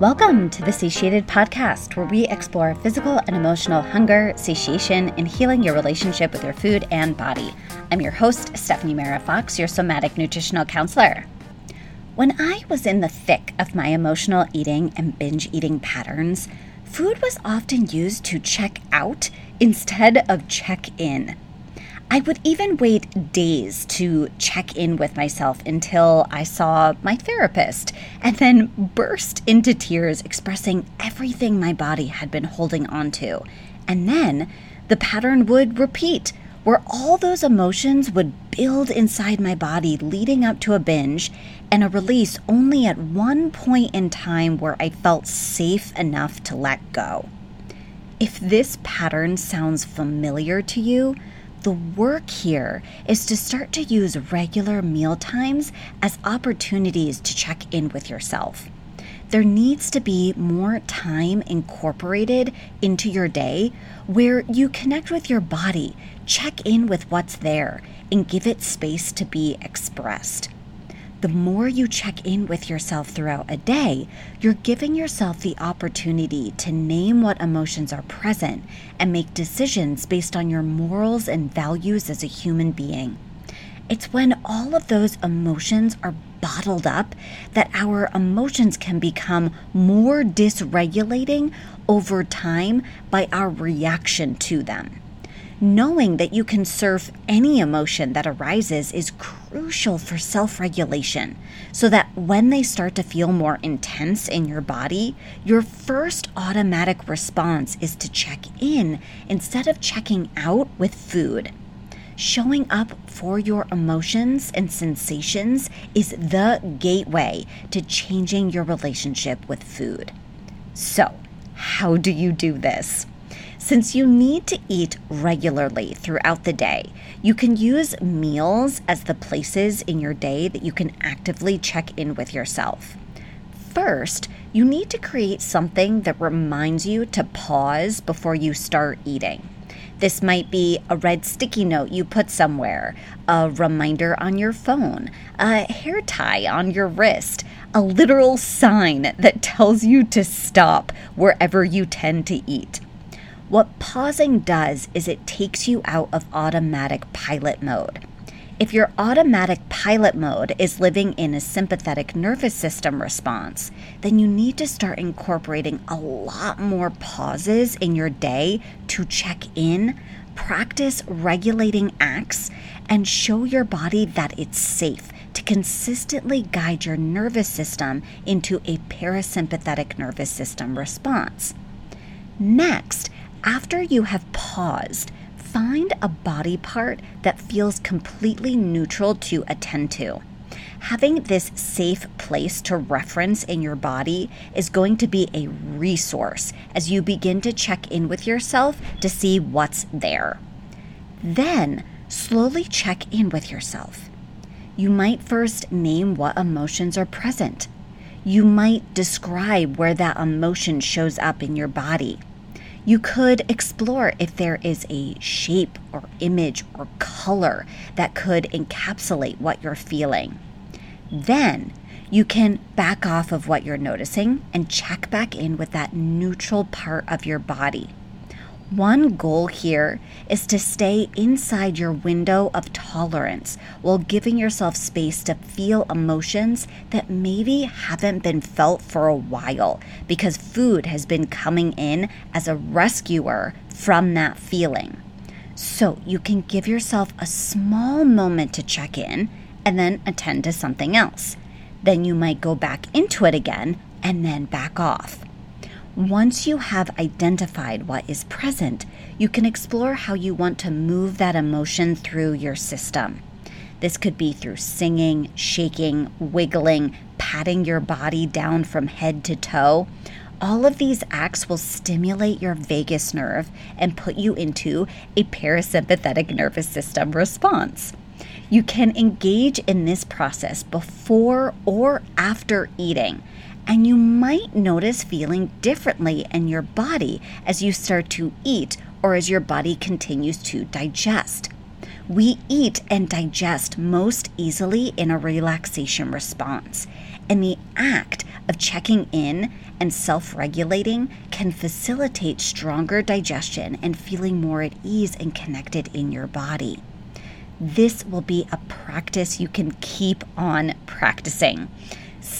Welcome to the Satiated Podcast, where we explore physical and emotional hunger, satiation, and healing your relationship with your food and body. I'm your host, Stephanie Mara Fox, your somatic nutritional counselor. When I was in the thick of my emotional eating and binge eating patterns, food was often used to check out instead of check in. I would even wait days to check in with myself until I saw my therapist and then burst into tears expressing everything my body had been holding on to. And then the pattern would repeat where all those emotions would build inside my body leading up to a binge and a release only at one point in time where I felt safe enough to let go. If this pattern sounds familiar to you, the work here is to start to use regular meal times as opportunities to check in with yourself. There needs to be more time incorporated into your day where you connect with your body, check in with what's there, and give it space to be expressed the more you check in with yourself throughout a day, you're giving yourself the opportunity to name what emotions are present and make decisions based on your morals and values as a human being. It's when all of those emotions are bottled up that our emotions can become more dysregulating over time by our reaction to them knowing that you can surf any emotion that arises is crucial for self regulation so that when they start to feel more intense in your body, your first automatic response is to check in instead of checking out with food. Showing up for your emotions and sensations is the gateway to changing your relationship with food. So, how do you do this? Since you need to eat regularly throughout the day, you can use meals as the places in your day that you can actively check in with yourself. First, you need to create something that reminds you to pause before you start eating. This might be a red sticky note you put somewhere, a reminder on your phone, a hair tie on your wrist, a literal sign that tells you to stop wherever you tend to eat. What pausing does is it takes you out of automatic pilot mode. If your automatic pilot mode is living in a sympathetic nervous system response, then you need to start incorporating a lot more pauses in your day to check in, practice regulating acts, and show your body that it's safe to consistently guide your nervous system into a parasympathetic nervous system response. Next, after you have paused, find a body part that feels completely neutral to attend to. Having this safe place to reference in your body is going to be a resource as you begin to check in with yourself to see what's there. Then, slowly check in with yourself. You might first name what emotions are present. You might describe where that emotion shows up in your body. You could explore if there is a shape or image or color that could encapsulate what you're feeling. Then you can back off of what you're noticing and check back in with that neutral part of your body. One goal here is to stay inside your window of tolerance while giving yourself space to feel emotions that maybe haven't been felt for a while because food has been coming in as a rescuer from that feeling. So you can give yourself a small moment to check in and then attend to something else. Then you might go back into it again and then back off. Once you have identified what is present, you can explore how you want to move that emotion through your system. This could be through singing, shaking, wiggling, patting your body down from head to toe. All of these acts will stimulate your vagus nerve and put you into a parasympathetic nervous system response. You can engage in this process before or after eating and you might notice feeling differently in your body as you start to eat or as your body continues to digest. We eat and digest most easily in a relaxation response, and the act of checking in and self regulating can facilitate stronger digestion and feeling more at ease and connected in your body. This will be a practice you can keep on practicing.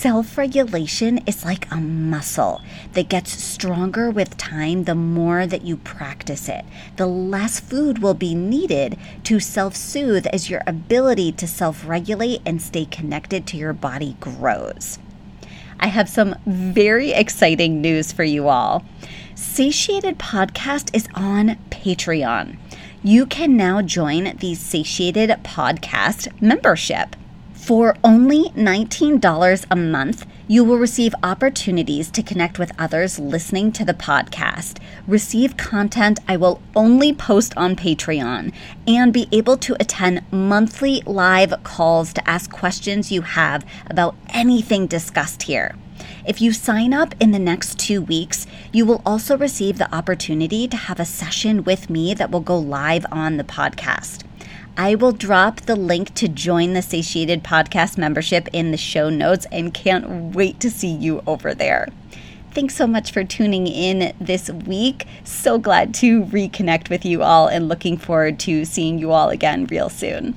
Self regulation is like a muscle that gets stronger with time the more that you practice it. The less food will be needed to self soothe as your ability to self regulate and stay connected to your body grows. I have some very exciting news for you all. Satiated Podcast is on Patreon. You can now join the Satiated Podcast membership. For only $19 a month, you will receive opportunities to connect with others listening to the podcast, receive content I will only post on Patreon, and be able to attend monthly live calls to ask questions you have about anything discussed here. If you sign up in the next two weeks, you will also receive the opportunity to have a session with me that will go live on the podcast. I will drop the link to join the Satiated Podcast membership in the show notes and can't wait to see you over there. Thanks so much for tuning in this week. So glad to reconnect with you all and looking forward to seeing you all again real soon.